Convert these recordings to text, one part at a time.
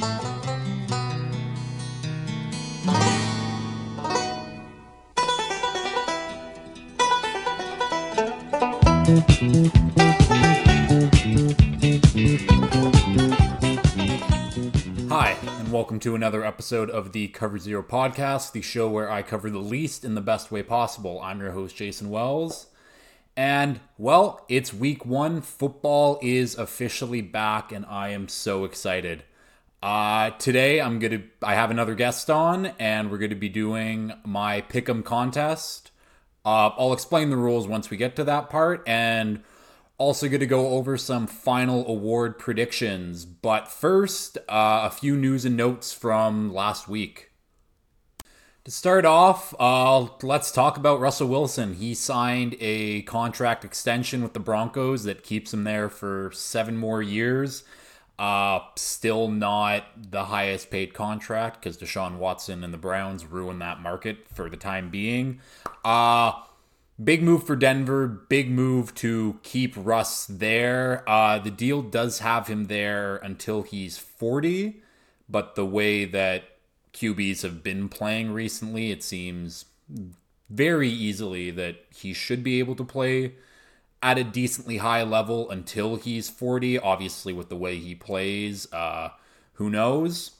Hi, and welcome to another episode of the Cover Zero podcast, the show where I cover the least in the best way possible. I'm your host, Jason Wells. And, well, it's week one. Football is officially back, and I am so excited. Uh, today, I'm to, I have another guest on, and we're to be doing my Pick'em contest. Uh, I'll explain the rules once we get to that part, and also to go over some final award predictions. But first, uh, a few news and notes from last week. To start off, uh, let's talk about Russell Wilson. He signed a contract extension with the Broncos that keeps him there for seven more years. Uh, still not the highest paid contract because Deshaun Watson and the Browns ruined that market for the time being. Uh, Big move for Denver. Big move to keep Russ there. Uh, the deal does have him there until he's 40, but the way that QBs have been playing recently, it seems very easily that he should be able to play at a decently high level until he's 40. Obviously, with the way he plays, uh, who knows?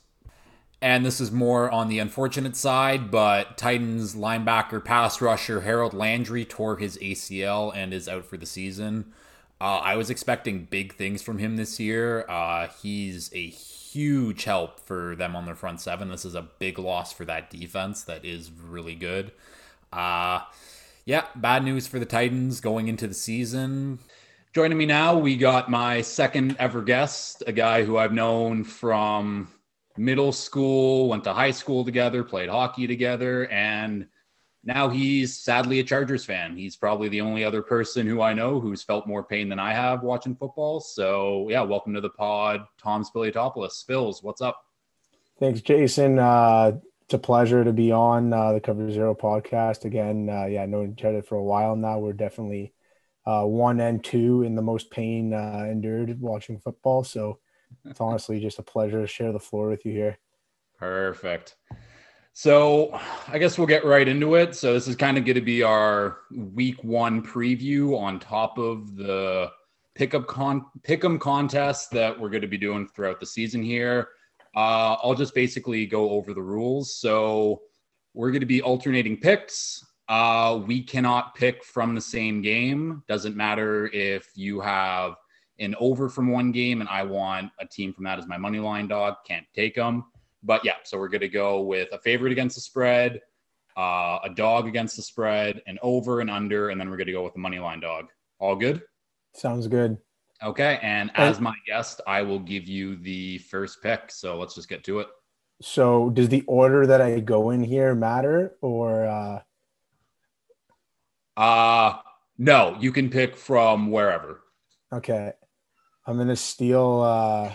And this is more on the unfortunate side, but Titans linebacker pass rusher Harold Landry tore his ACL and is out for the season. Uh, I was expecting big things from him this year. Uh, he's a huge help for them on their front seven. This is a big loss for that defense that is really good. Uh, yeah, bad news for the Titans going into the season. Joining me now, we got my second ever guest, a guy who I've known from middle school, went to high school together, played hockey together, and now he's sadly a Chargers fan. He's probably the only other person who I know who's felt more pain than I have watching football. So, yeah, welcome to the pod, Tom Spiliotopoulos. Spillz, what's up? Thanks, Jason. Uh, it's a pleasure to be on uh, the Cover Zero podcast again. Uh, yeah, known each other for a while now. We're definitely uh, one and two in the most pain uh, endured watching football. So it's honestly just a pleasure to share the floor with you here. Perfect. So I guess we'll get right into it. So this is kind of going to be our week one preview on top of the pickup con pick'em contest that we're going to be doing throughout the season here. Uh, I'll just basically go over the rules. So we're going to be alternating picks. Uh, we cannot pick from the same game. Doesn't matter if you have an over from one game, and I want a team from that as my money line dog. Can't take them. But yeah, so we're going to go with a favorite against the spread, uh, a dog against the spread, an over and under, and then we're going to go with the money line dog. All good? Sounds good. Okay. And as my guest, I will give you the first pick. So let's just get to it. So, does the order that I go in here matter or? Uh... Uh, no, you can pick from wherever. Okay. I'm gonna steal. Uh,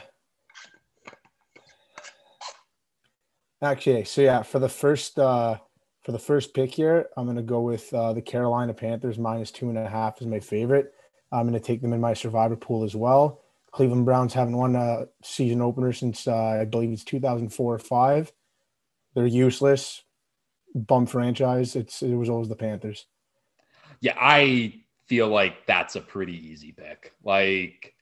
actually, so yeah, for the first uh, for the first pick here, I'm gonna go with uh, the Carolina Panthers minus two and a half is my favorite. I'm gonna take them in my survivor pool as well. Cleveland Browns haven't won a season opener since uh, I believe it's 2004 or five. They're useless, bum franchise. It's it was always the Panthers. Yeah, I feel like that's a pretty easy pick. Like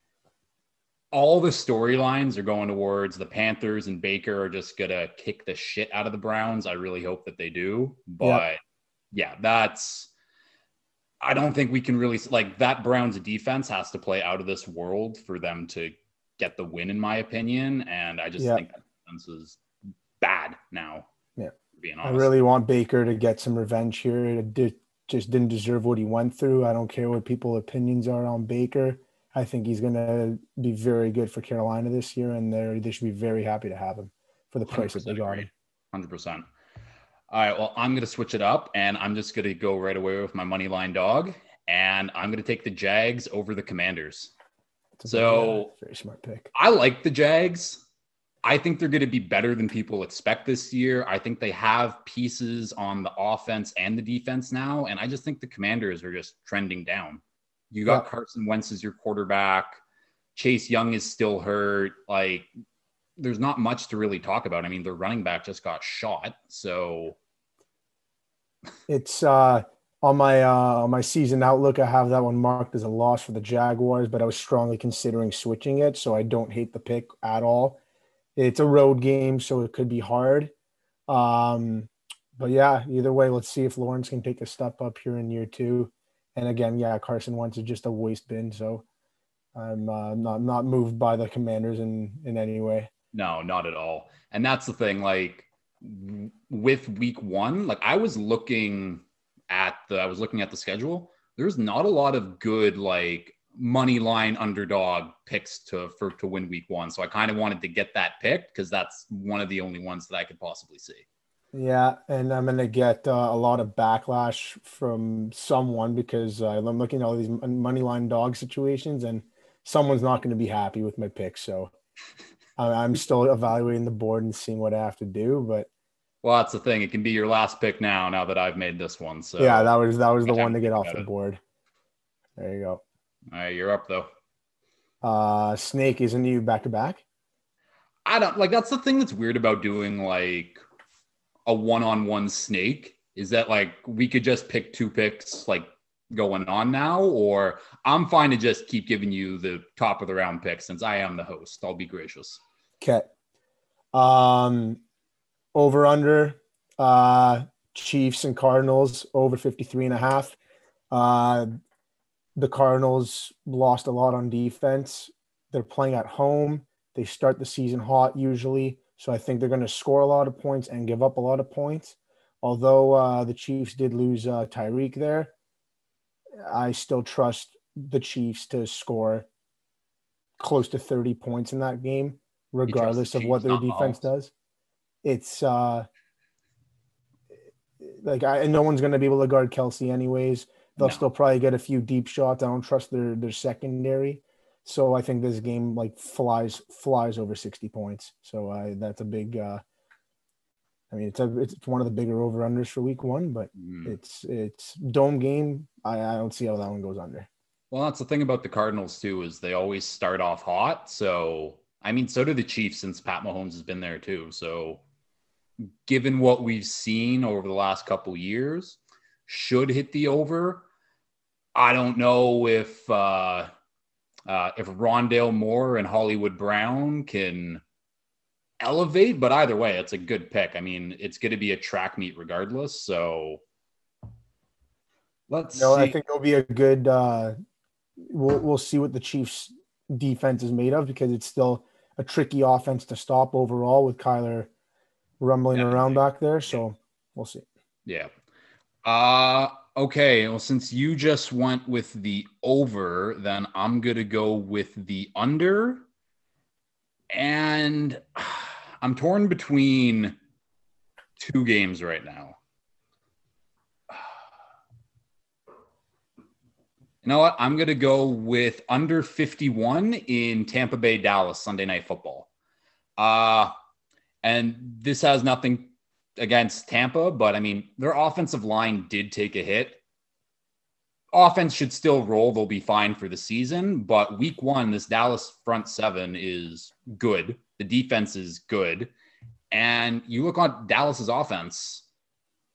all the storylines are going towards the Panthers and Baker are just gonna kick the shit out of the Browns. I really hope that they do, but yeah, yeah that's. I don't think we can really like that. Browns defense has to play out of this world for them to get the win, in my opinion. And I just think that defense is bad now. Yeah, I really want Baker to get some revenge here. It did, just didn't deserve what he went through. I don't care what people's opinions are on Baker I think he's going to be very good for Carolina this year, and they they should be very happy to have him for the price that they got. Hundred percent. All right. Well, I'm going to switch it up, and I'm just going to go right away with my money line dog, and I'm going to take the Jags over the Commanders. So uh, very smart pick. I like the Jags. I think they're going to be better than people expect this year. I think they have pieces on the offense and the defense now, and I just think the Commanders are just trending down. You got yeah. Carson Wentz as your quarterback. Chase Young is still hurt. Like there's not much to really talk about. I mean, the running back just got shot, so it's uh on my uh on my season outlook. I have that one marked as a loss for the Jaguars, but I was strongly considering switching it, so I don't hate the pick at all. It's a road game, so it could be hard. Um, but yeah, either way, let's see if Lawrence can take a step up here in year two. And again, yeah, Carson Wentz is just a waste bin, so I'm uh, not not moved by the Commanders in in any way. No, not at all. And that's the thing. Like with Week One, like I was looking at the I was looking at the schedule. There's not a lot of good like money line underdog picks to for to win Week One. So I kind of wanted to get that pick because that's one of the only ones that I could possibly see. Yeah, and I'm gonna get uh, a lot of backlash from someone because uh, I'm looking at all these money line dog situations, and someone's not going to be happy with my pick. So I'm still evaluating the board and seeing what I have to do. But well, that's the thing; it can be your last pick now. Now that I've made this one, so yeah, that was that was the one to get off the board. There you go. All right, you're up though. Uh, Snake isn't you back to back? I don't like. That's the thing that's weird about doing like a one-on-one snake is that like we could just pick two picks like going on now or i'm fine to just keep giving you the top of the round pick since i am the host i'll be gracious okay um over under uh chiefs and cardinals over 53 and a half uh the cardinals lost a lot on defense they're playing at home they start the season hot usually so I think they're going to score a lot of points and give up a lot of points. Although uh, the Chiefs did lose uh, Tyreek there, I still trust the Chiefs to score close to 30 points in that game, regardless of what their defense does. It's uh, like I, no one's going to be able to guard Kelce anyways. They'll no. still probably get a few deep shots. I don't trust their their secondary. So I think this game like flies flies over 60 points. So uh, that's a big. Uh, I mean, it's a it's one of the bigger over unders for week one, but mm. it's it's dome game. I, I don't see how that one goes under. Well, that's the thing about the Cardinals too is they always start off hot. So I mean, so do the Chiefs since Pat Mahomes has been there too. So given what we've seen over the last couple years, should hit the over. I don't know if uh, uh, if Rondale Moore and Hollywood Brown can elevate, but either way, it's a good pick. I mean, it's going to be a track meet regardless. So let's. No, see. I think it'll be a good. Uh, we'll we'll see what the Chiefs' defense is made of because it's still a tricky offense to stop overall with Kyler rumbling yeah, around back there. So we'll see. Yeah. Uh Okay, well, since you just went with the over, then I'm going to go with the under. And I'm torn between two games right now. You know what? I'm going to go with under 51 in Tampa Bay, Dallas, Sunday Night Football. Uh, and this has nothing against Tampa, but I mean, their offensive line did take a hit. Offense should still roll. They'll be fine for the season. But week one, this Dallas front seven is good. The defense is good. And you look on Dallas's offense,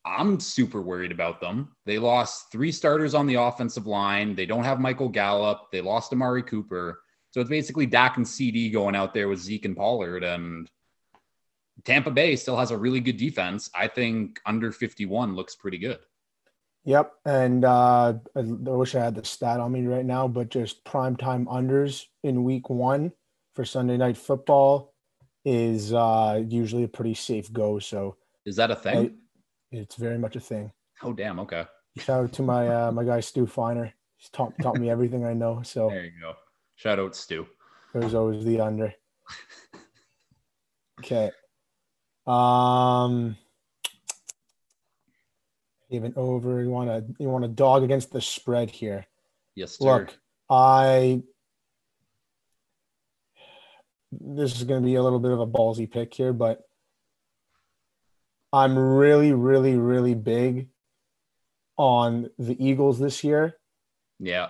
I'm super worried about them. They lost three starters on the offensive line. They don't have Michael Gallup. They lost Amari Cooper. So it's basically Dak and CD going out there with Zeke and Pollard. And Tampa Bay still has a really good defense. I think under 51 looks pretty good. Yep. And uh, I wish I had the stat on me right now, but just prime time unders in week one for Sunday night football is uh, usually a pretty safe go. So is that a thing? I, it's very much a thing. Oh, damn. Okay. Shout out to my uh, my guy Stu Feiner. He's taught, taught me everything I know. So there you go. Shout out Stu. There's always the under. Okay. Um, even over. You want to you want to dog against the spread here. Yes, sir. Look, I. This is going to be a little bit of a ballsy pick here, but I'm really, really, really big on the Eagles this year. Yeah.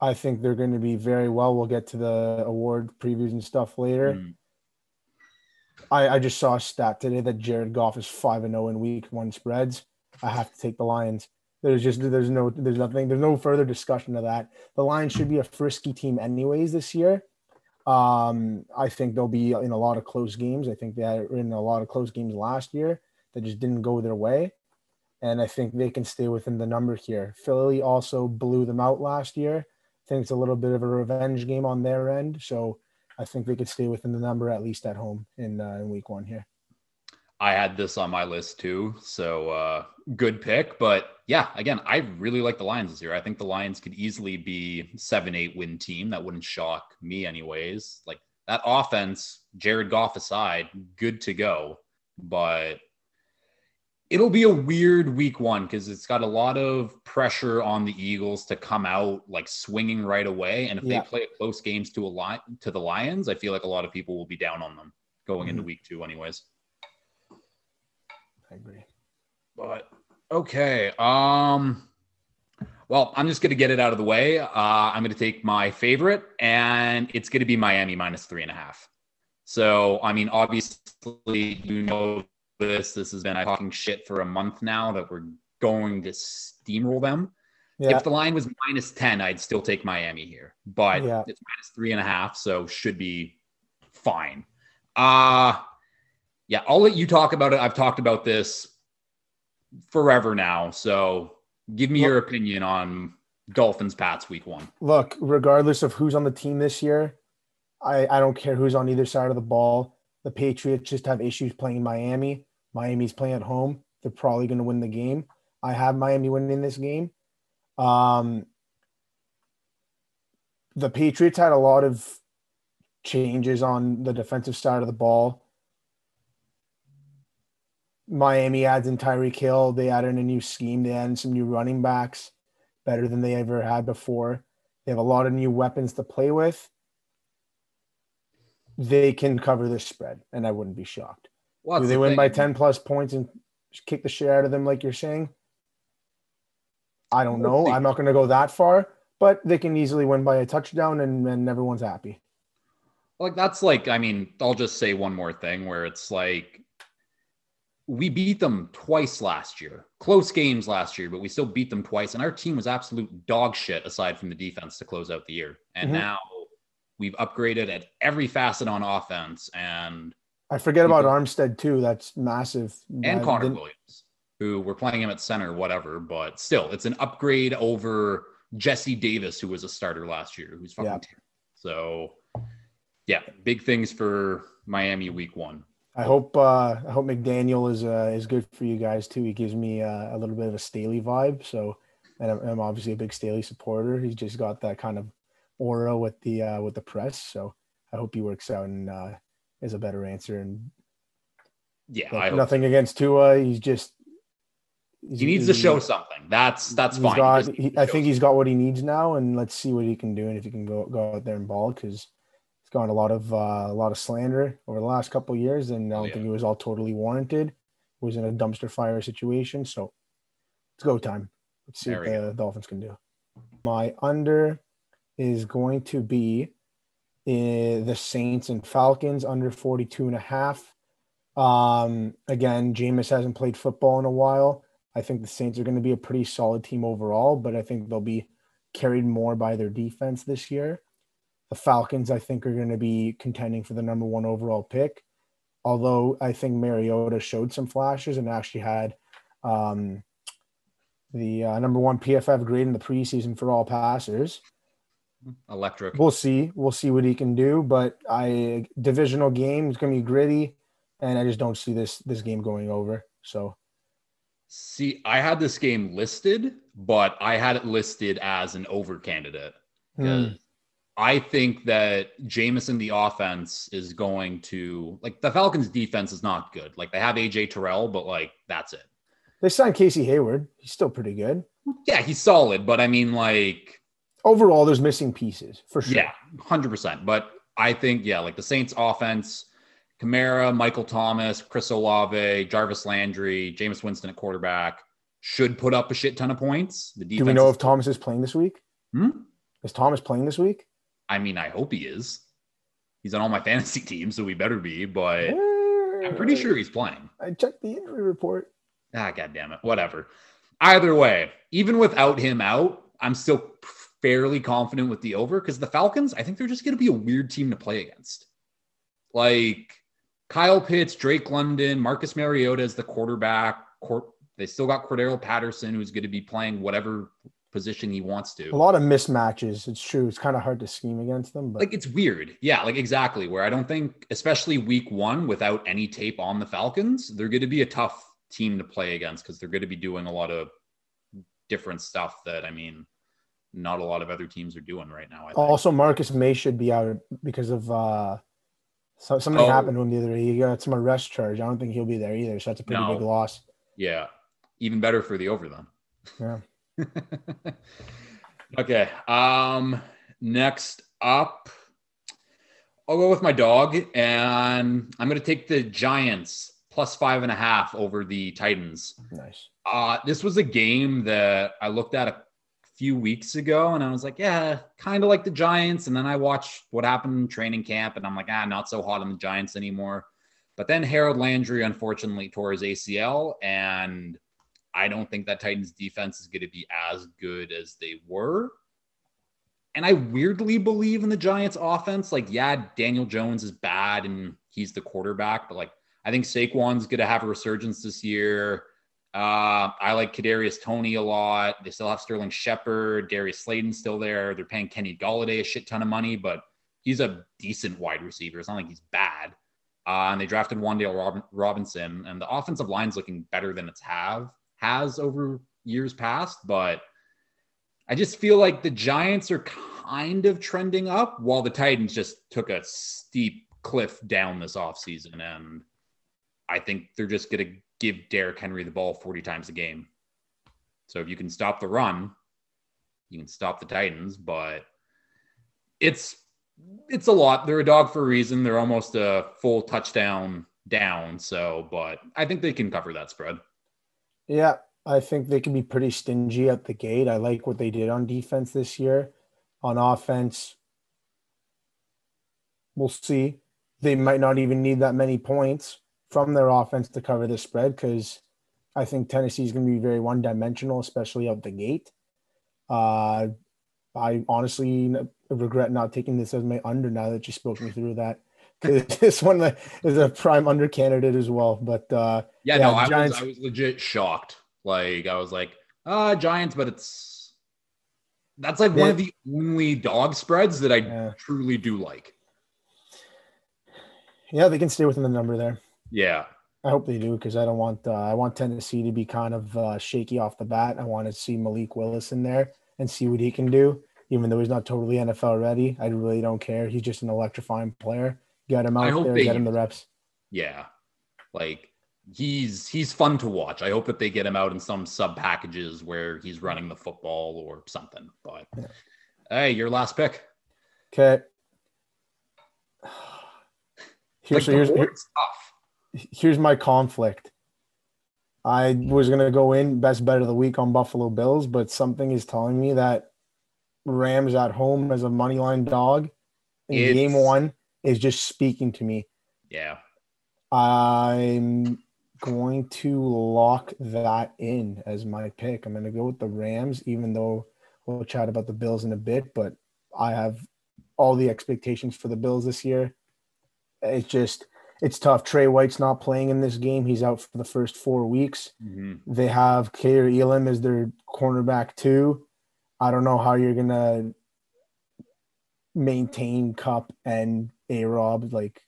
I think they're going to be very well. We'll get to the award previews and stuff later. Mm. I, I just saw a stat today that Jared Goff is five and zero in week one spreads. I have to take the Lions. There's just there's no there's nothing there's no further discussion of that. The Lions should be a frisky team anyways this year. Um, I think they'll be in a lot of close games. I think they were in a lot of close games last year that just didn't go their way. And I think they can stay within the number here. Philly also blew them out last year. I think it's a little bit of a revenge game on their end. So I think they could stay within the number at least at home in uh, in week one here. I had this on my list too, so uh, good pick. But yeah, again, I really like the Lions this year. I think the Lions could easily be seven, eight win team. That wouldn't shock me, anyways. Like that offense, Jared Goff aside, good to go. But it'll be a weird week one because it's got a lot of pressure on the Eagles to come out like swinging right away. And if yeah. they play close games to a line to the Lions, I feel like a lot of people will be down on them going mm-hmm. into week two, anyways. I agree. But okay. Um well, I'm just going to get it out of the way. Uh, I'm going to take my favorite, and it's going to be Miami minus three and a half. So, I mean, obviously, you know this. This has been I talking shit for a month now that we're going to steamroll them. Yeah. If the line was minus 10, I'd still take Miami here, but yeah. it's minus three and a half, so should be fine. Uh yeah, I'll let you talk about it. I've talked about this forever now. So give me look, your opinion on Dolphins Pats week one. Look, regardless of who's on the team this year, I, I don't care who's on either side of the ball. The Patriots just have issues playing Miami. Miami's playing at home. They're probably going to win the game. I have Miami winning this game. Um, the Patriots had a lot of changes on the defensive side of the ball. Miami adds in Tyreek Hill. They add in a new scheme. They added some new running backs, better than they ever had before. They have a lot of new weapons to play with. They can cover this spread, and I wouldn't be shocked. Well, Do they the win thing. by 10 plus points and kick the shit out of them like you're saying? I don't know. I'm not going to go that far, but they can easily win by a touchdown and, and everyone's happy. Like, that's like, I mean, I'll just say one more thing where it's like, we beat them twice last year, close games last year, but we still beat them twice. And our team was absolute dog shit aside from the defense to close out the year. And mm-hmm. now we've upgraded at every facet on offense. And I forget about Armstead too. That's massive. And Connor Williams, who we're playing him at center, whatever. But still, it's an upgrade over Jesse Davis, who was a starter last year, who's fucking yeah. terrible. So, yeah, big things for Miami week one. I hope uh, I hope McDaniel is uh, is good for you guys too. He gives me uh, a little bit of a Staley vibe. So, and I'm, I'm, obviously a big Staley supporter. He's just got that kind of aura with the uh, with the press. So I hope he works out and uh, is a better answer. And yeah, nothing so. against Tua. He's just he's, he needs to show something. That's that's fine. Got, he, I think he's got what he needs now, and let's see what he can do and if he can go go out there and ball because he's gotten a lot of uh, a lot of slander over the last couple years, and I don't oh, yeah. think it was all totally warranted. It was in a dumpster fire situation, so it's go time. Let's see there what the go. Dolphins can do. My under is going to be the Saints and Falcons under 42 and a half. Um, again, Jameis hasn't played football in a while. I think the Saints are going to be a pretty solid team overall, but I think they'll be carried more by their defense this year. The Falcons, I think, are going to be contending for the number one overall pick. Although I think Mariota showed some flashes and actually had um, the uh, number one PFF grade in the preseason for all passers electric. We'll see. We'll see what he can do. But I divisional game is going to be gritty, and I just don't see this this game going over. So, see, I had this game listed, but I had it listed as an over candidate hmm. I think that Jameson, the offense, is going to like the Falcons' defense is not good. Like they have AJ Terrell, but like that's it. They signed Casey Hayward. He's still pretty good. Yeah, he's solid, but I mean, like overall, there's missing pieces for sure. Yeah, hundred percent. But I think yeah, like the Saints' offense, Kamara, Michael Thomas, Chris Olave, Jarvis Landry, Jameis Winston at quarterback should put up a shit ton of points. The defense Do we know if Thomas is playing this week? Hmm? Is Thomas playing this week? I mean, I hope he is. He's on all my fantasy teams, so we better be. But eh, I'm pretty sure he's playing. I checked the injury report. Ah, god damn it. Whatever. Either way, even without him out, I'm still fairly confident with the over because the Falcons, I think they're just going to be a weird team to play against. Like Kyle Pitts, Drake London, Marcus Mariota is the quarterback. They still got Cordarrelle Patterson, who's going to be playing whatever position he wants to. A lot of mismatches. It's true. It's kind of hard to scheme against them, but like it's weird. Yeah, like exactly. Where I don't think, especially week one, without any tape on the Falcons, they're going to be a tough team to play against because they're going to be doing a lot of different stuff that I mean, not a lot of other teams are doing right now. Also, Marcus Maye should be out because of uh so something oh. happened to him the other day. He got some arrest charge. I don't think he'll be there either. So that's a pretty no. big loss. Yeah. Even better for the over then. Yeah. okay. Um next up, I'll go with my dog, and I'm gonna take the Giants plus five and a half over the Titans. Nice. Uh, this was a game that I looked at a few weeks ago and I was like, yeah, kind of like the Giants. And then I watched what happened in training camp and I'm like, ah, not so hot on the Giants anymore. But then Harold Landry unfortunately tore his ACL. And I don't think that Titans defense is going to be as good as they were. And I weirdly believe in the Giants offense. Like, yeah, Daniel Jones is bad and he's the quarterback, but like, I think Saquon's going to have a resurgence this year. Uh, I like Kadarius Toney a lot. They still have Sterling Shepard, Darius Slayton still there. They're paying Kenny Golladay a shit ton of money, but he's a decent wide receiver. It's not like he's bad. Uh, and they drafted Wan'Dale Rob- Robinson, and the offensive line's looking better than it's have has over years past. But I just feel like the Giants are kind of trending up, while the Titans just took a steep cliff down this offseason. And I think they're just going to give Derrick Henry the ball 40 times a game. So if you can stop the run, you can stop the Titans, but it's it's a lot. They're a dog for a reason. They're almost a full touchdown down. So, but I think they can cover that spread. Yeah, I think they can be pretty stingy at the gate. I like what they did on defense this year. On offense, we'll see. They might not even need that many points from their offense to cover the spread because I think Tennessee is going to be very one dimensional, especially out the gate. Uh, I honestly regret not taking this as my under now that you spoke me through that. Because this one is a prime under candidate as well. But uh, yeah, yeah, no, I, Giants... was, I was legit shocked. Like I was like, uh, Giants, but it's that's like one of the only dog spreads that I yeah. truly do like. Yeah, they can stay within the number there. Yeah. I hope they do because I don't want uh, I want Tennessee to be kind of uh, shaky off the bat. I want to see Malik Willis in there and see what he can do, even though he's not totally NFL ready. I really don't care. He's just an electrifying player. Get him out there, they, get him the reps. Yeah, like he's he's fun to watch. I hope that they get him out in some sub packages where he's running the football or something. But yeah. hey, your last pick. Okay. Here's, like here's, here's here's my conflict. I was gonna go in best bet of the week on Buffalo Bills, but something is telling me that Rams at home as a money line dog in it's, game one is just speaking to me. Yeah. I'm going to lock that in as my pick. I'm going to go with the Rams, even though we'll chat about the Bills in a bit, but I have all the expectations for the Bills this year. It's just it's tough. Trey White's not playing in this game. He's out for the first four weeks. Mm-hmm. They have Kaiir Elam as their cornerback too. I don't know how you're gonna maintain Kupp and A Rob. Like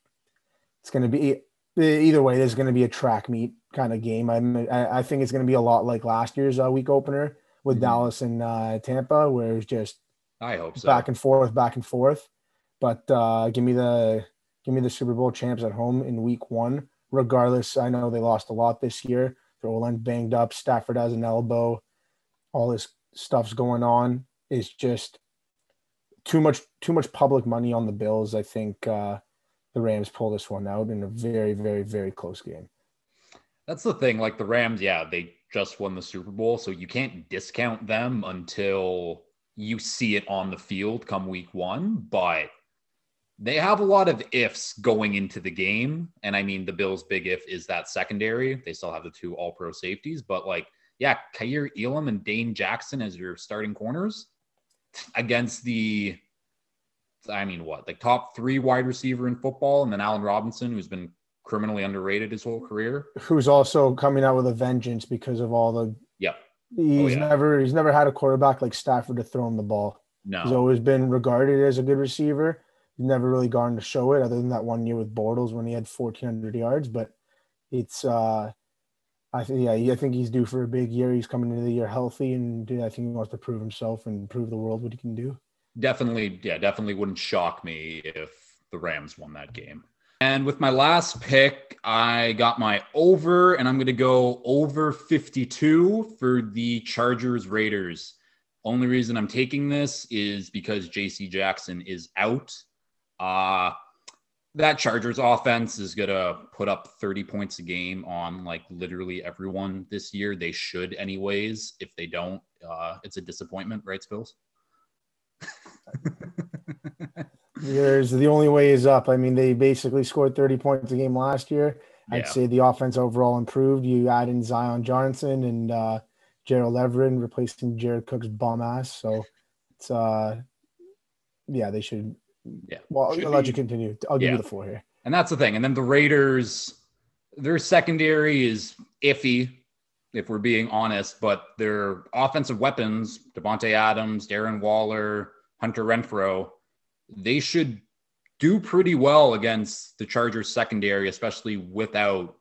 it's gonna be either way. There's gonna be a track meet kind of game. I I think it's gonna be a lot like last year's uh, week opener with mm-hmm. Dallas and uh, Tampa, where it's just I hope so. back and forth, back and forth. But uh, give me the Give me the Super Bowl champs at home in week one. Regardless, I know they lost a lot this year. They're all banged up. Stafford has an elbow. All this stuff's going on. It's just too much too much public money on the Bills. I think uh, the Rams pull this one out in a very, very, very close game. That's the thing. Like the Rams, yeah, they just won the Super Bowl, so you can't discount them until you see it on the field come week one. But they have a lot of ifs going into the game. And I mean, the Bills' big if is that secondary. They still have the two all pro safeties, but like, yeah, Kaiir Elam and Dane Jackson as your starting corners against the, I mean, what, like top three wide receiver in football, and then Allen Robinson, who's been criminally underrated his whole career. Who's also coming out with a vengeance because of all the. Yeah. He's Oh, yeah. never he's never had a quarterback like Stafford to throw him the ball. No. He's always been regarded as a good receiver. He's never really gotten to show it, other than that one year with Bortles when he had 1,400 yards. But it's, uh, I think, yeah, I think he's due for a big year. He's coming into the year healthy, and I think he wants to prove himself and prove the world what he can do. definitely, yeah, definitely wouldn't shock me if the Rams won that game. And with my last pick, I got my over, and I'm going to go over 52 for the Chargers Raiders. Only reason I'm taking this is because JC Jackson is out. Uh, that Chargers offense is going to put up 30 points a game on like literally everyone this year. They should, anyways. If they don't, uh, it's a disappointment, right, Spillz? There's the only way is up. I mean, they basically scored 30 points a game last year. I'd Yeah. say the offense overall improved. You add in Zion Johnson and uh, Gerald Everett replacing Jared Cook's bum ass. So it's uh, yeah, they should. Yeah. Well, Should I'll let you continue. I'll give Yeah. you the floor here. And that's the thing. And then the Raiders, their secondary is iffy, if we're being honest, but their offensive weapons, Davante Adams, Darren Waller, Hunter Renfrow, they should do pretty well against the Chargers secondary, especially without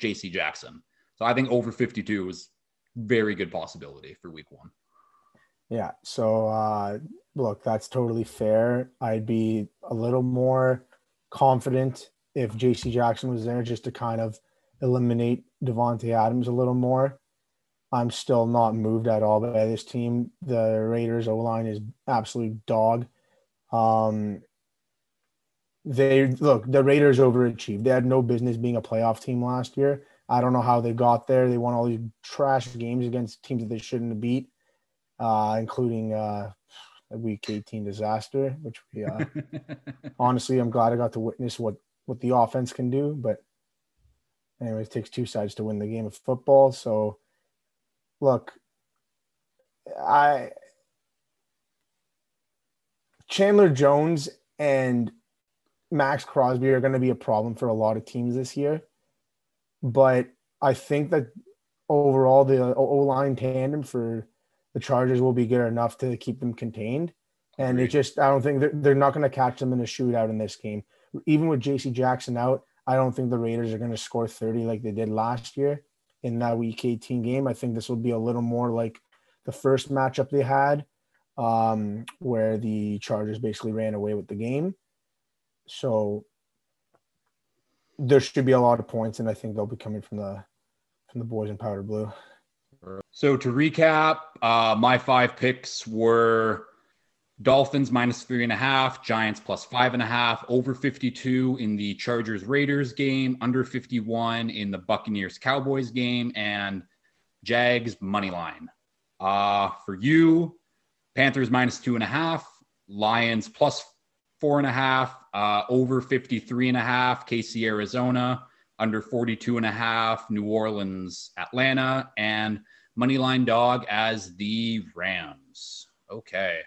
JC Jackson. So I think over 52 is very good possibility for week one. Yeah. So uh, look, that's totally fair. I'd be a little more confident if JC Jackson was there just to kind of eliminate Davante Adams a little more. I'm still not moved at all by this team. The Raiders O line is absolute dog. Um, they look the Raiders overachieved. They had no business being a playoff team last year. I don't know how they got there. They won all these trash games against teams that they shouldn't have beat, uh, including uh, a Week 18 disaster. Which we uh, honestly, I'm glad I got to witness what what the offense can do. But anyway, it takes two sides to win the game of football. So, look, I Chandler Jones and Maxx Crosby are going to be a problem for a lot of teams this year. But I think that overall, the O line tandem for the Chargers will be good enough to keep them contained. And it just, I don't think they're, they're not going to catch them in a shootout in this game. Even with JC Jackson out, I don't think the Raiders are going to score 30 like they did last year in that week 18 game. I think this will be a little more like the first matchup they had, um, where the Chargers basically ran away with the game. So there should be a lot of points, and I think they'll be coming from the from the boys in powder blue. So to recap, uh, my five picks were Dolphins minus three and a half, Giants plus five and a half, over 52 in the Chargers Raiders game, under 51 in the Buccaneers Cowboys game, and Jags money line. Uh, for you, Panthers minus two and a half, Lions plus four and a half, uh, over 53 and a half, KC Arizona, under 42 and a half, New Orleans Atlanta, and moneyline dog as the Rams. Okay.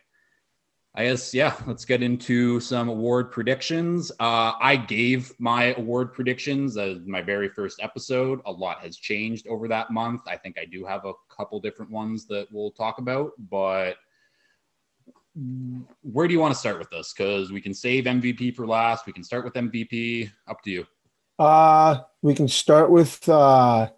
I guess, yeah, let's get into some award predictions. Uh, I gave my award predictions as my very first episode. A lot has changed over that month. I think I do have a couple different ones that we'll talk about, but where do you want to start with this? Because we can save MVP for last. We can start with MVP. Up to you. Uh, we can start with uh,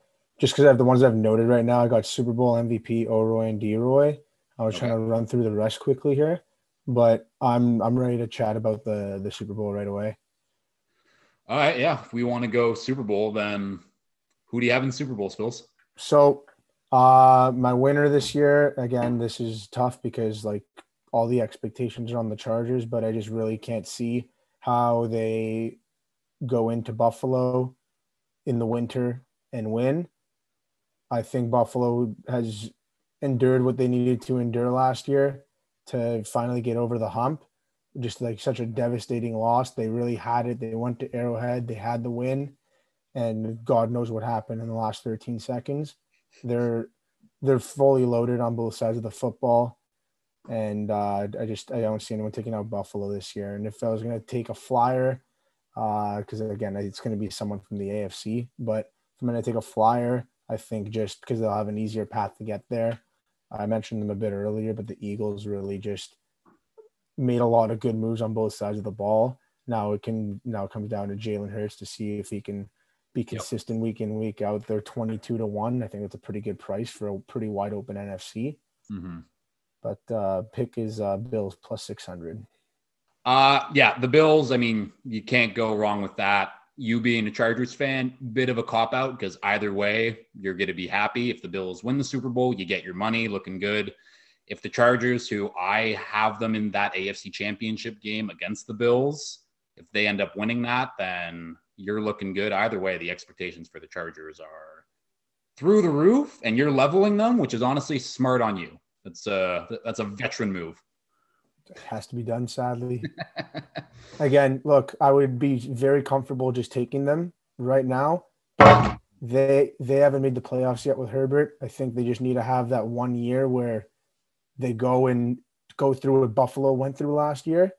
just because I have the ones I've noted right now. I got Super Bowl MVP Oroy and D-Roy. I was trying to run through the rest quickly here, but I'm I'm ready to chat about the the Super Bowl right away. All right. Yeah. If we want to go Super Bowl, then who do you have in Super Bowl, Spillz? So, uh, my winner this year, again, this is tough because like all the expectations are on the Chargers, but I just really can't see how they go into Buffalo in the winter and win. I think Buffalo has endured what they needed to endure last year to finally get over the hump. just like such a devastating loss. They really had it. They went to Arrowhead. They had the win, and God knows what happened in the last 13 seconds. They're they're fully loaded on both sides of the football, and uh, I just I don't see anyone taking out Buffalo this year. And if I was to take a flyer, because uh, again it's to be someone from the AFC, but if I'm to take a flyer, I think just because they'll have an easier path to get there. I mentioned them a bit earlier, but the Eagles really just made a lot of good moves on both sides of the ball. Now it can now it comes down to Jalen Hurts to see if he can be consistent yep. week in week out. They're twenty two to one. I think it's a pretty good price for a pretty wide open NFC. Mm-hmm. But uh, pick is uh, Bills plus six hundred. Uh yeah, the Bills. I mean, you can't go wrong with that. You being a Chargers fan, bit of a cop out because either way, you're going to be happy if the Bills win the Super Bowl. You get your money, looking good if the Chargers, who I have them in that AFC championship game against the Bills, if they end up winning that, then you're looking good. Either way, the expectations for the Chargers are through the roof, and you're leveling them, which is honestly smart on you. That's a that's a veteran move. It has to be done, sadly. Again, look, I would be very comfortable just taking them right now. They they haven't made the playoffs yet with Herbert. I think they just need to have that one year where they go and go through what Buffalo went through last year.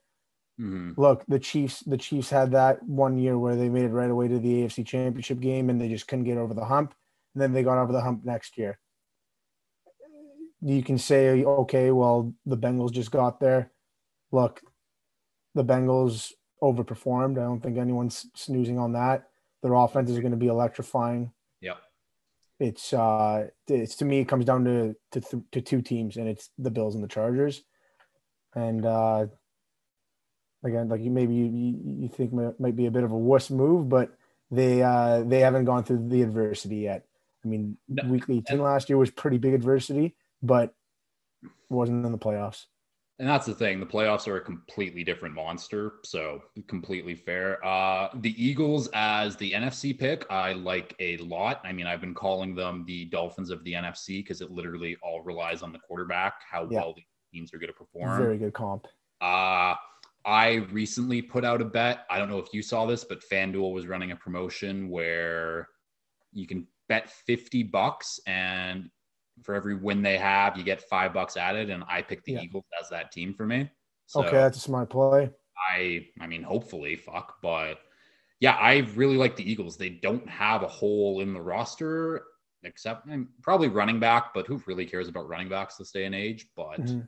Mm-hmm. Look, the Chiefs, the Chiefs had that one year where they made it right away to the AFC Championship game, and they just couldn't get over the hump. And then they got over the hump next year. You can say, okay, well, the Bengals just got there. Look, the Bengals overperformed. I don't think anyone's snoozing on that. Their offenses are going to be electrifying Yeah, it's uh it's to me it comes down to to, to two teams and it's the Bills and the Chargers, and uh again like you maybe you, you think might be a bit of a wuss move, but they uh they haven't gone through the adversity yet. I mean, no. week 18 last year was pretty big adversity, but wasn't in the playoffs. And that's the thing. The playoffs are a completely different monster. So completely fair. Uh, the Eagles as the NFC pick, I like a lot. I mean, I've been calling them the Dolphins of the NFC because it literally all relies on the quarterback, how yeah. well the teams are going to perform. Very good comp. Uh, I recently put out a bet. I don't know if you saw this, but FanDuel was running a promotion where you can bet 50 bucks and for every win they have, you get five bucks added, and I picked the yeah. Eagles as that team for me. So okay, that's a smart play. I, I mean, hopefully, fuck, but yeah, I really like the Eagles. They don't have a hole in the roster except probably running back, but who really cares about running backs this day and age? But mm-hmm.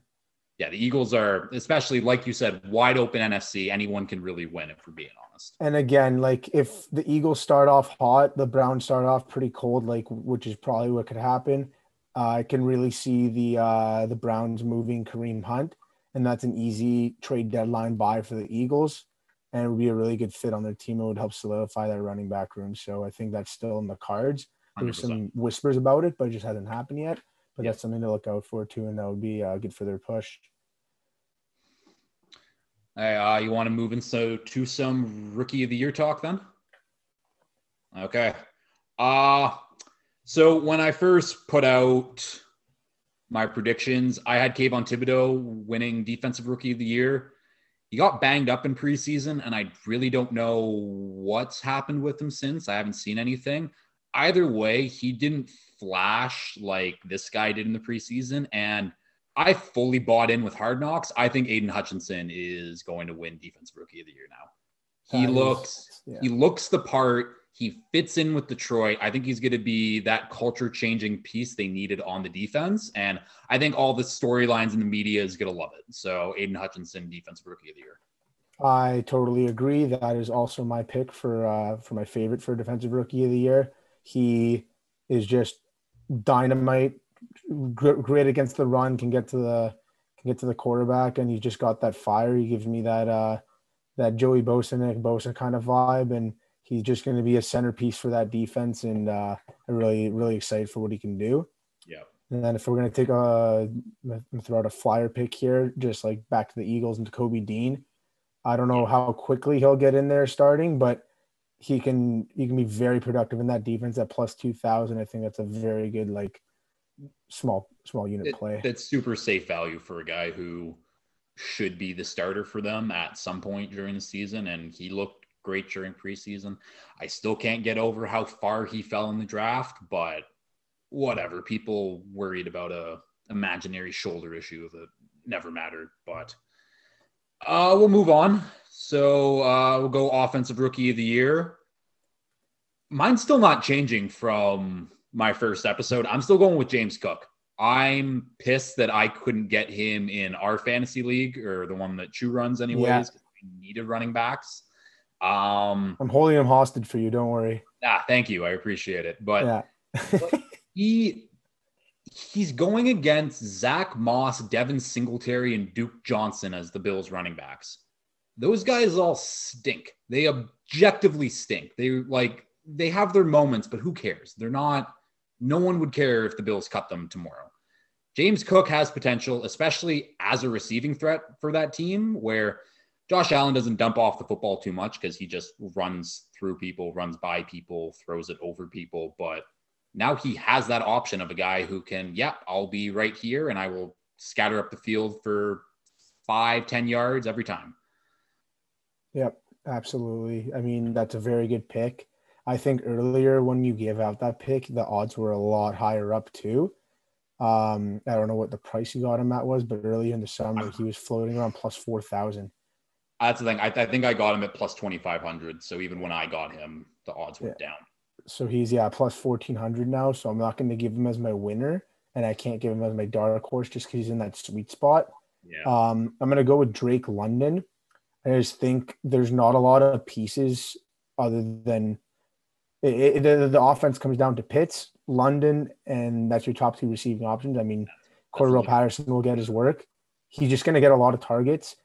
yeah, the Eagles are, especially like you said, wide open NFC. Anyone can really win if we're being honest. And again, like if the Eagles start off hot, the Browns start off pretty cold, like which is probably what could happen. Uh, I can really see the uh, the Browns moving Kareem Hunt, and that's an easy trade deadline buy for the Eagles, and it would be a really good fit on their team. It would help solidify their running back room. So I think that's still in the cards. There's some whispers about it, but it just hasn't happened yet. But that's something to look out for too, and that would be uh, good for their push. Hey, uh, you want to move into to some rookie of the year talk then? Okay. Uh so when I first put out my predictions, I had Kayvon Thibodeaux winning Defensive Rookie of the Year. He got banged up in preseason, and I really don't know what's happened with him since. I haven't seen anything. Either way, he didn't flash like this guy did in the preseason, and I fully bought in with Hard Knocks. I think Aidan Hutchinson is going to win Defensive Rookie of the Year now. He that looks is, yeah. he looks the part he fits in with Detroit. I think he's going to be that culture changing piece they needed on the defense. And I think all the storylines in the media is going to love it. So Aidan Hutchinson, defensive rookie of the year. I totally agree. That is also my pick for uh, for my favorite for defensive rookie of the year. He is just dynamite, great against the run, can get to the can get to the quarterback, and he's just got that fire. He gives me that uh, that Joey Bosa, Nick Bosa kind of vibe, and he's just going to be a centerpiece for that defense, and uh, I'm really really excited for what he can do. Yeah. And then if we're going to take a throw out a flyer pick here, just like back to the Eagles and to Kobe Dean, I don't know how quickly he'll get in there starting, but he can he can be very productive in that defense at plus two thousand. I think that's a very good like small small unit it, play. That's super safe value for a guy who should be the starter for them at some point during the season, and he looked great during preseason. I still can't get over how far he fell in the draft, but whatever. People worried about a imaginary shoulder issue that never mattered, but uh, we'll move on. So uh, we'll go offensive rookie of the year. Mine's still not changing from my first episode. I'm still going with James Cook. I'm pissed that I couldn't get him in our fantasy league or the one that Chu runs, anyways. Yeah. We needed running backs. Um, I'm holding him hostage for you. Don't worry. Ah, thank you. I appreciate it. But, yeah. but he he's going against Zack Moss, Devin Singletary, and Duke Johnson as the Bills running backs. Those guys all stink. They objectively stink. They like they have their moments, but who cares? They're not no one would care if the Bills cut them tomorrow. James Cook has potential, especially as a receiving threat for that team, where Josh Allen doesn't dump off the football too much because he just runs through people, runs by people, throws it over people. But now he has that option of a guy who can, yeah, I'll be right here and I will scatter up the field for five, ten yards every time. Yep, absolutely. I mean, that's a very good pick. I think earlier when you gave out that pick, the odds were a lot higher up too. Um, I don't know what the price you got him at was, but earlier in the summer he was floating around plus four thousand. That's the thing. I, I, think I got him at plus twenty five hundred. So even when I got him, the odds went yeah. down. So he's yeah plus fourteen hundred now. So I'm not going to give him as my winner, and I can't give him as my dark horse just because he's in that sweet spot. Yeah. Um, I'm going to go with Drake London. I just think there's not a lot of pieces other than it, it, the, the offense comes down to Pitts, London, and that's your top two receiving options. I mean, Cordarrelle Patterson will get his work. He's just going to get a lot of targets.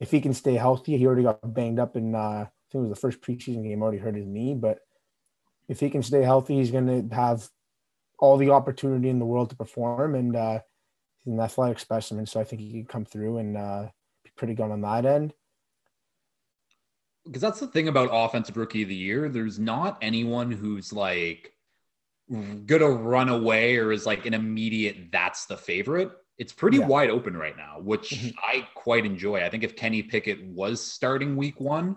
If he can stay healthy, he already got banged up in, uh, I think it was the first preseason game, already hurt his knee. But if he can stay healthy, he's going to have all the opportunity in the world to perform. And uh, he's an athletic specimen. So I think he can come through and uh, be pretty good on that end because that's the thing about offensive rookie of the year. There's not anyone who's like gonna run away or is like an immediate that's the favorite. It's pretty yeah. wide open right now, which mm-hmm. I quite enjoy. I think if Kenny Pickett was starting week one,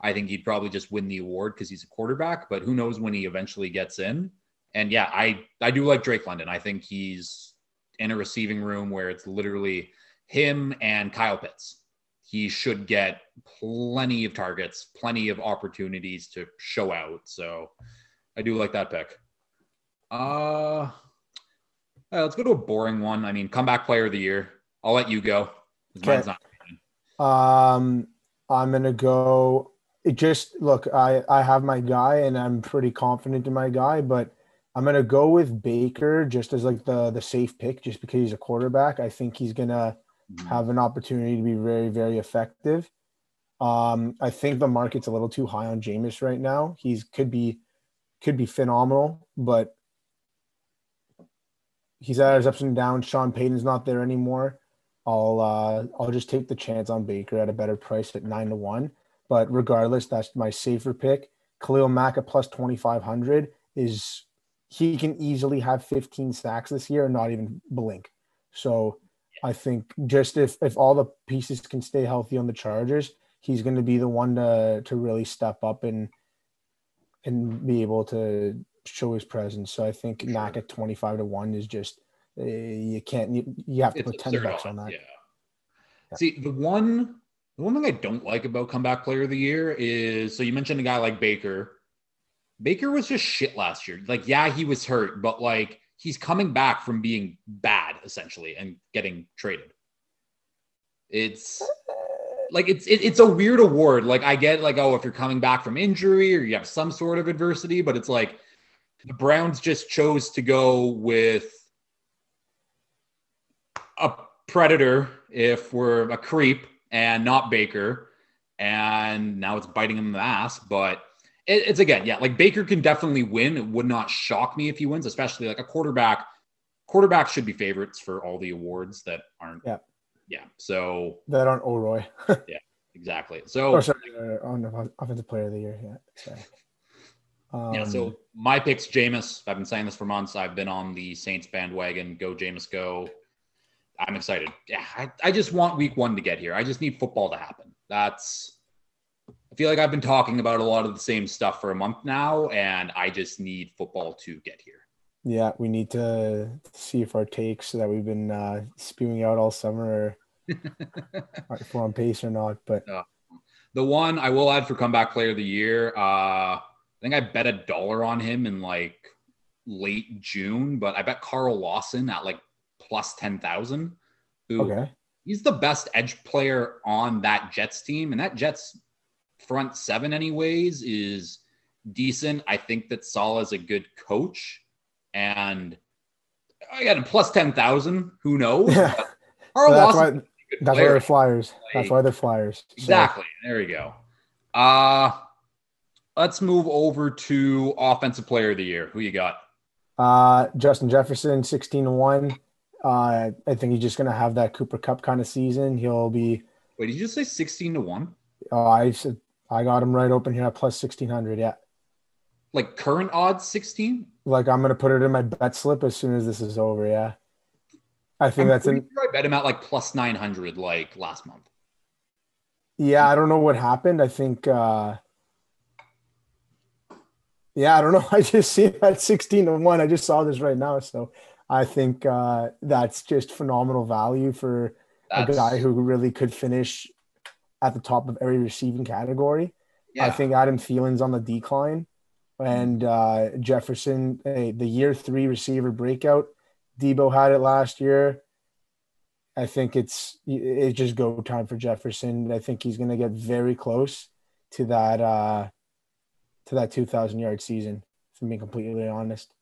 I think he'd probably just win the award because he's a quarterback, but who knows when he eventually gets in. And yeah, I I do like Drake London. I think he's in a receiving room where it's literally him and Kyle Pitts he should get plenty of targets, plenty of opportunities to show out. So I do like that pick. Uh, let's go to a boring one. I mean, comeback player of the year. I'll let you go. Okay. Um, I'm gonna go. It just look. I I have my guy, and I'm pretty confident in my guy, but I'm gonna go with Baker just as like the the safe pick, just because he's a quarterback. I think he's gonna mm-hmm. have an opportunity to be very, very effective. Um, I think the market's a little too high on Jameis right now. He's could be could be phenomenal, but he's at his ups and downs. Sean Payton's not there anymore. I'll uh, I'll just take the chance on Baker at a better price at nine to one. But regardless, that's my safer pick. Khalil Mack at plus twenty five hundred is he can easily have fifteen sacks this year and not even blink. So I think just if if all the pieces can stay healthy on the Chargers, he's going to be the one to to really step up and and be able to show his presence. So I think sure. Mack at twenty five to one is just uh, you can't you, you have to it's put ten bucks on that. Yeah. yeah. See the one the one thing I don't like about comeback player of the year is so you mentioned a guy like Baker. Baker was just shit last year. Like yeah, he was hurt, but like he's coming back from being bad essentially and getting traded. It's like it's it, it's a weird award. Like I get like oh if you're coming back from injury or you have some sort of adversity, but it's like the Browns just chose to go with a predator if we're a creep and not Baker, and now it's biting him in the ass, but it, it's again, yeah, like Baker can definitely win. It would not shock me if he wins, especially like a quarterback. Quarterbacks should be favorites for all the awards that aren't. Yeah. Yeah. So that aren't O'Roy. yeah, exactly. So oh, sorry, uh, on offensive player of the year. Yeah. Sorry. Um, yeah. So my pick's Jameis. I've been saying this for months. I've been on the Saints bandwagon. Go Jameis, go. I'm excited. Yeah, I, I just want week one to get here. I just need football to happen. That's I feel like I've been talking about a lot of the same stuff for a month now, and I just need football to get here. Yeah, we need to see if our takes that we've been uh, spewing out all summer are if we're on pace or not. But uh, the one I will add for comeback player of the year, uh, think I bet a dollar on him in like late June, but I bet Carl Lawson at like plus 10,000. Okay. He's the best edge player on that Jets team. And that Jets front seven, anyways, is decent. I think that Salah is a good coach. And I got a plus 10,000. Who knows? Yeah. Carl that's Lawson. Why, that's why they're Flyers. Like, that's why they're Flyers. So. Exactly. There we go. Uh, let's move over to offensive player of the year. Who you got? Uh, Justin Jefferson, 16 to 1. Uh, I think he's just going to have that Cooper Kupp kind of season. He'll be. Wait, did you just say 16 to 1? Oh, I said I got him right open here at plus 1600. Yeah. Like current odds 16? Like I'm going to put it in my bet slip as soon as this is over. Yeah. I think I'm that's in. Sure I bet him at like plus 900 like last month. Yeah. I don't know what happened. I think. uh yeah, I don't know. I just see that 16 to 1. I just saw this right now. So I think uh, that's just phenomenal value for that's... a guy who really could finish at the top of every receiving category. Yeah. I think Adam Thielen's on the decline, and uh, Jefferson, hey, the year three receiver breakout. Deebo had it last year. I think it's it's just go time for Jefferson. I think he's going to get very close to that uh, to that 2,000 yard season. If I'm being completely honest.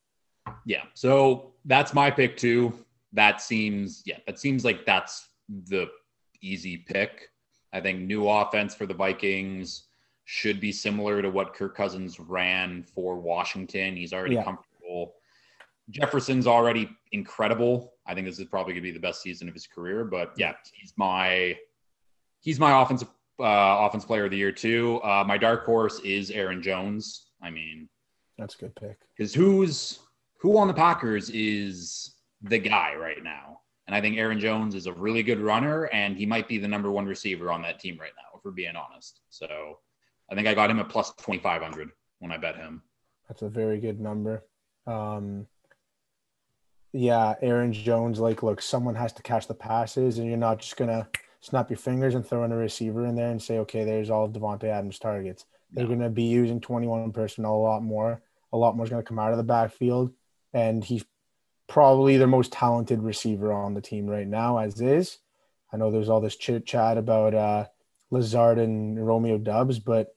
Yeah. So that's my pick too. That seems, yeah, that seems like that's the easy pick. I think new offense for the Vikings should be similar to what Kirk Cousins ran for Washington. He's already yeah. comfortable. Jefferson's already incredible. I think this is probably going to be the best season of his career. But yeah, he's my he's my offensive uh, offense player of the year too. Uh, my dark horse is Aaron Jones. I mean, that's a good pick. Because who's who on the Packers is the guy right now. And I think Aaron Jones is a really good runner, and he might be the number one receiver on that team right now, if we're being honest. So I think I got him at plus 2,500 when I bet him. That's a very good number. Um, yeah, Aaron Jones, like, look, someone has to catch the passes, and you're not just going to snap your fingers and throw in a receiver in there and say, okay, there's all Davante Adams' targets. They're going to be using 21 personnel a lot more. A lot more is going to come out of the backfield and he's probably the most talented receiver on the team right now, as is. I know there's all this chit chat about uh, Lazard and Romeo Doubs, but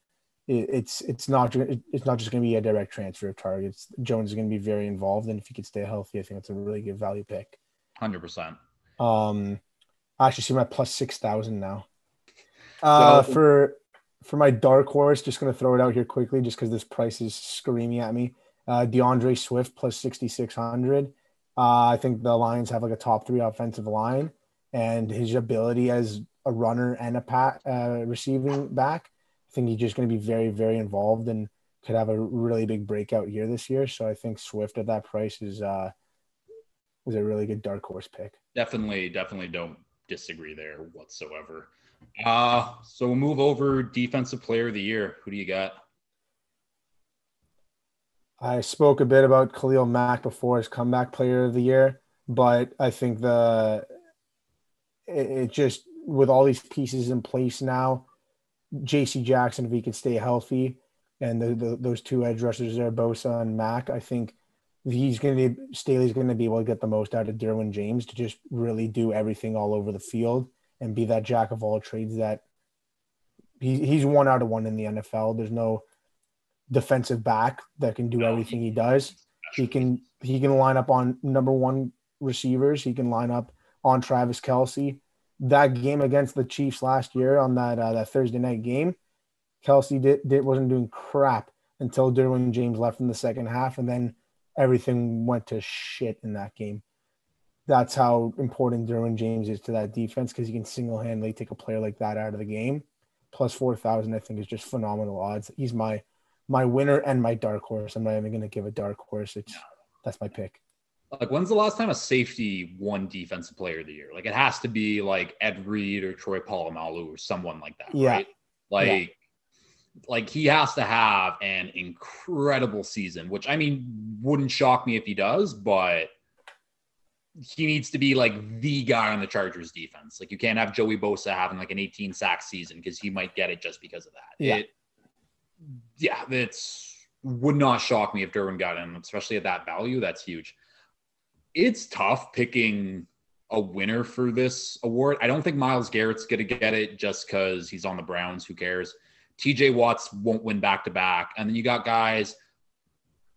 it, it's it's not it's not just going to be a direct transfer of targets. Jones is going to be very involved, and if he could stay healthy, I think it's a really good value pick. Hundred percent. Um, I actually see my plus six thousand now. Uh, so, for for my dark horse, just going to throw it out here quickly, just because this price is screaming at me. Uh, D'Andre Swift plus 6,600. Uh, I think the Lions have like a top three offensive line, and his ability as a runner and a pat uh, receiving back, I think he's just going to be very, very involved and could have a really big breakout year this year. So I think Swift at that price is uh, is a really good dark horse pick. Definitely, definitely don't disagree there whatsoever. Uh, so we'll move over defensive player of the year. Who do you got? I spoke a bit about Khalil Mack before as comeback player of the year, but I think the it, it just with all these pieces in place now, J.C. Jackson if he can stay healthy, and the, the, those two edge rushers there, Bosa and Mack, I think he's going to be Staley's going to be able to get the most out of Derwin James to just really do everything all over the field and be that jack of all trades that he, he's one out of one in the NFL. There's no defensive back that can do everything he, does. He can he can line up on number one receivers. He can line up on Travis Kelce. That game against the Chiefs last year on that uh, that Thursday night game, Kelce did, did wasn't doing crap until Derwin James left in the second half, and then everything went to shit in that game. That's how important Derwin James is to that defense because he can single handedly take a player like that out of the game. Plus four thousand, I think, is just phenomenal odds. He's my my winner and my dark horse. I'm not even going to give a dark horse. It's that's my pick. like when's the last time a safety won defensive player of the year? Like it has to be like Ed Reed or Troy Polamalu or someone like that, Yeah. right? Like Yeah. Like he has to have an incredible season, which I mean wouldn't shock me if he does, but he needs to be like the guy on the Chargers defense. Like you can't have Joey Bosa having like an 18 sack season because he might get it just because of that. Yeah. It, yeah, that's would not shock me if Derwin got him, especially at that value. That's huge. It's tough picking a winner for this award. I don't think Myles Garrett's going to get it just because he's on the Browns. Who cares? TJ Watt's won't win back to back. And then you got guys,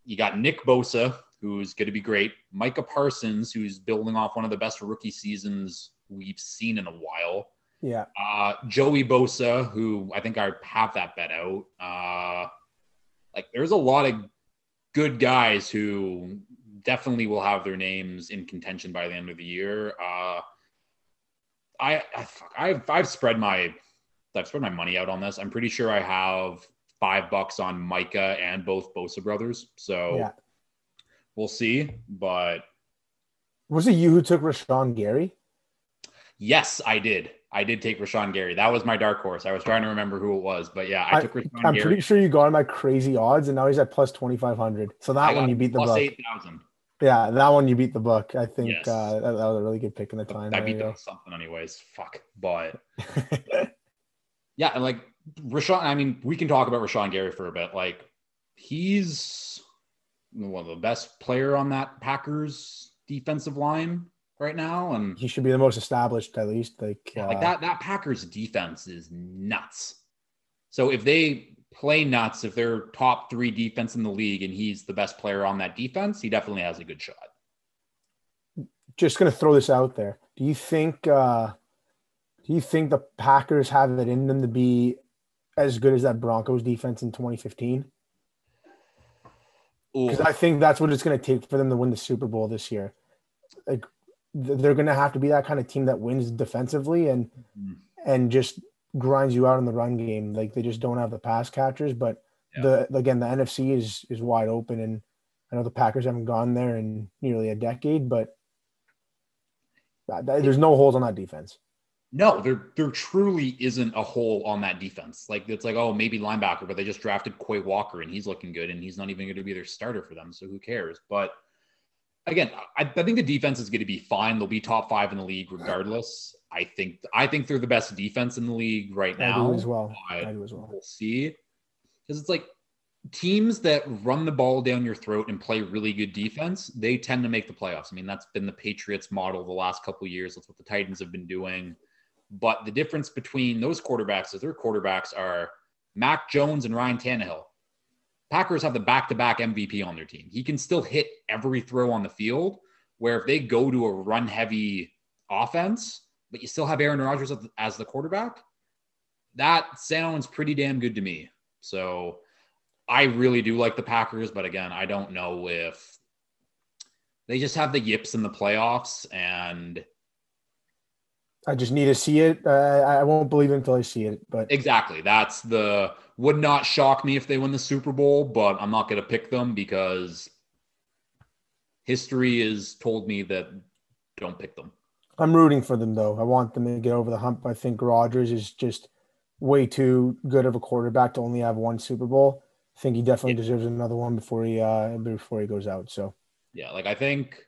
you got Nick Bosa, who's going to be great, Micah Parsons, who's building off one of the best rookie seasons we've seen in a while. Yeah. Uh, Joey Bosa, who I think I have that bet out. Uh, like there's a lot of good guys who definitely will have their names in contention by the end of the year. Uh, I, I fuck, I've I've spread my I've spread my money out on this. I'm pretty sure I have five bucks on Micah and both Bosa brothers. So Yeah. we'll see. But Was it you who took Rashan Gary? yes, I did. I did take Rashan Gary. That was my dark horse. I was trying to remember who it was, but yeah, I, I- took Rashan I'm Gary. pretty sure you got him at crazy odds, and now he's at plus twenty five hundred. So that one you beat the plus book. eight thousand. Yeah, that one you beat the book. I think Yes. uh, that, that was a really good pick in the time. I beat you them go. with something anyways. Fuck. But yeah, and like Rashan, I mean, we can talk about Rashan Gary for a bit. Like he's one of the best player on that Packers defensive line right now. And he should be the most established, at least. Like, Yeah, uh, like that that Packers defense is nuts. So if they play nuts, if they're top three defense in the league and he's the best player on that defense, he definitely has a good shot. Just gonna throw this out there. Do you think? uh Do you think the Packers have it in them to be as good as that Broncos defense in 2015? Because I think that's what it's going to take for them to win the Super Bowl this year. Like they're going to have to be that kind of team that wins defensively and Mhm. and just grinds you out in the run game. Like they just don't have the pass catchers. But Yeah. the again, the NFC is is wide open, and I know the Packers haven't gone there in nearly a decade, but that- that- there's no holes on that defense. No, there there truly isn't a hole on that defense. Like it's like, oh, maybe linebacker, but they just drafted Quay Walker and he's looking good and he's not even going to be their starter for them. So who cares? But again, I, I think the defense is going to be fine. They'll be top five in the league regardless. I think I think they're the best defense in the league right I now. do as well. I do as well. we'll see. Because it's like teams that run the ball down your throat and play really good defense, they tend to make the playoffs. I mean, that's been the Patriots model the last couple of years. That's what the Titans have been doing. But the difference between those quarterbacks is their quarterbacks are Mac Jones and Ryan Tannehill. Packers have the back-to-back MVP on their team. He can still hit every throw on the field. Where if they go to a run-heavy offense, but you still have Aaron Rodgers the- as the quarterback, that sounds pretty damn good to me. So I really do like the Packers, but again, I don't know if they just have the yips in the playoffs and I just need to see it. Uh, I won't believe it until I see it. But exactly that's the would not shock me if they win the Super Bowl, but I'm not going to pick them because history has told me that don't pick them. I'm rooting for them though. I want them to get over the hump. I think Rodgers is just way too good of a quarterback to only have one Super Bowl. I think he definitely Yeah. deserves another one before he uh before he goes out. So Yeah, like I think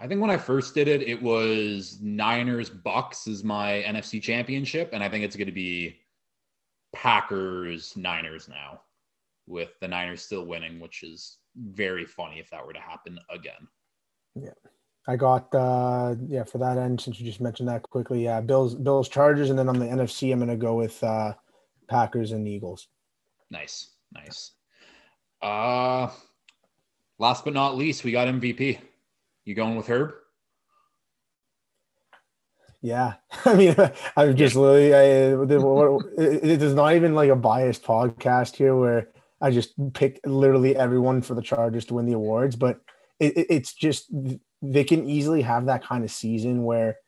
I think when I first did it, it was Niners Bucks is my NFC championship, and I think it's gonna be Packers Niners now, with the Niners still winning, which is very funny if that were to happen again. Yeah. I got uh yeah for that end since you just mentioned that quickly. Yeah, Bills Bills Chargers, and then on the NFC, I'm gonna go with uh Packers and Eagles. Nice, nice. Uh last but not least, we got MVP. You going with Herb? Yeah, I mean, I'm just literally. I, it, is not even like a biased podcast here where I just pick literally everyone for the Chargers to win the awards, but it, it, it's just they can easily have that kind of season where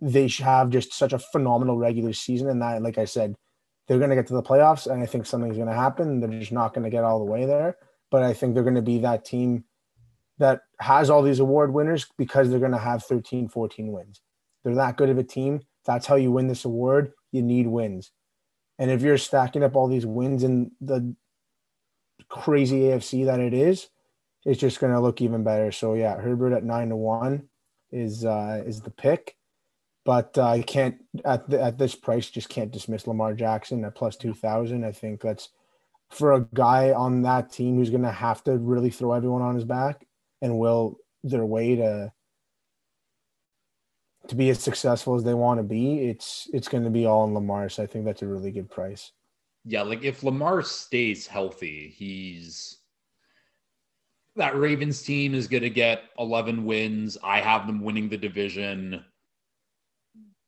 they have just such a phenomenal regular season, and that, like I said, they're going to get to the playoffs, and I think something's going to happen. They're just not going to get all the way there, but I think they're going to be that team that has all these award winners because they're going to have 13, 14 wins. They're that good of a team. That's how you win this award. You need wins. And if you're stacking up all these wins in the crazy AFC that it is, it's just going to look even better. So yeah, Herbert at nine to one is uh, is the pick, but uh, I can't at the, at this price just can't dismiss Lamar Jackson at plus two thousand. I think that's for a guy on that team who's going to have to really throw everyone on his back and will their way to to be as successful as they want to be. It's it's going to be all in Lamar. So I think that's a really good price. Yeah, like if Lamar stays healthy, he's that Ravens team is going to get 11 wins. I have them winning the division.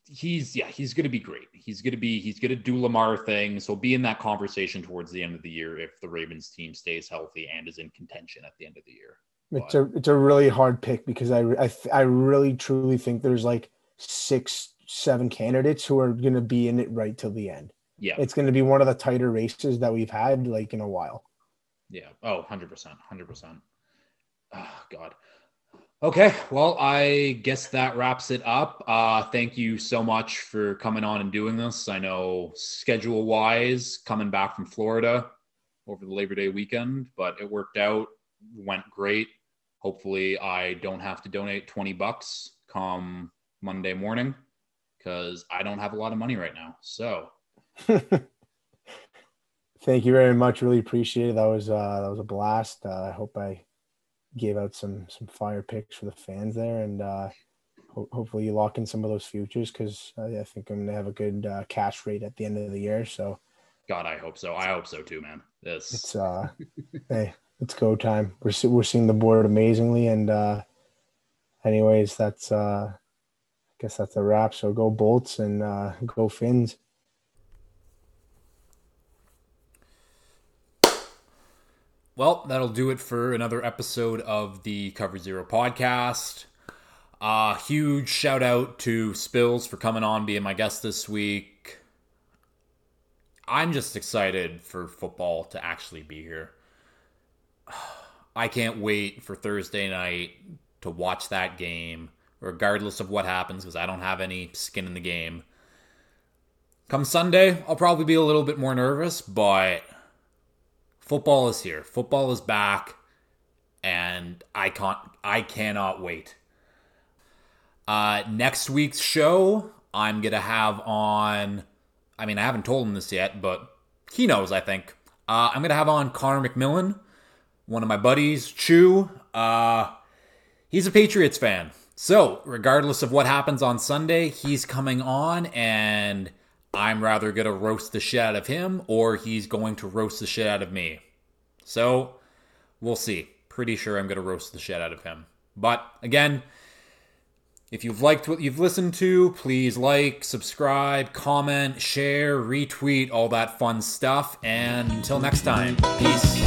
He's yeah, he's going to be great. He's going to be he's going to do Lamar things. So be in that conversation towards the end of the year if the Ravens team stays healthy and is in contention at the end of the year. It's a it's a really hard pick because I I I really truly think there's like six seven candidates who are going to be in it right till the end. Yeah. It's going to be one of the tighter races that we've had like in a while. Yeah. Oh, 100%. 100%. Oh, God. Okay, well, I guess that wraps it up. Uh, thank you so much for coming on and doing this. I know schedule wise, coming back from Florida over the Labor Day weekend, but it worked out, went great. Hopefully, I don't have to donate 20 bucks come Monday morning because I don't have a lot of money right now. So, thank you very much. Really appreciate it. That was uh, that was a blast. Uh, I hope I gave out some some fire picks for the fans there, and uh, ho- hopefully you lock in some of those futures because I think I'm gonna have a good uh, cash rate at the end of the year. So, God, I hope so. I hope so too, man. This it's uh, hey, it's go time. We're we're seeing the board amazingly, and uh, anyways, that's uh, I guess that's a wrap. So go bolts and uh, go fins. Well, that'll do it for another episode of the Cover Zero podcast. Uh, huge shout out to Spillz for coming on, being my guest this week. I'm just excited for football to actually be here. I can't wait for Thursday night to watch that game, regardless of what happens, because I don't have any skin in the game. Come Sunday, I'll probably be a little bit more nervous, but football is here. Football is back, and I can't. I cannot wait. Uh, next week's show, I'm gonna have on. I mean, I haven't told him this yet, but he knows. I think uh, I'm gonna have on Connor McMillan, one of my buddies, Chew. Uh, he's a Patriots fan. So, regardless of what happens on Sunday, he's coming on and I'm rather going to roast the shit out of him or he's going to roast the shit out of me. So we'll see. Pretty sure I'm going to roast the shit out of him. But again, if you've liked what you've listened to, please like, subscribe, comment, share, retweet, all that fun stuff. And until next time, peace.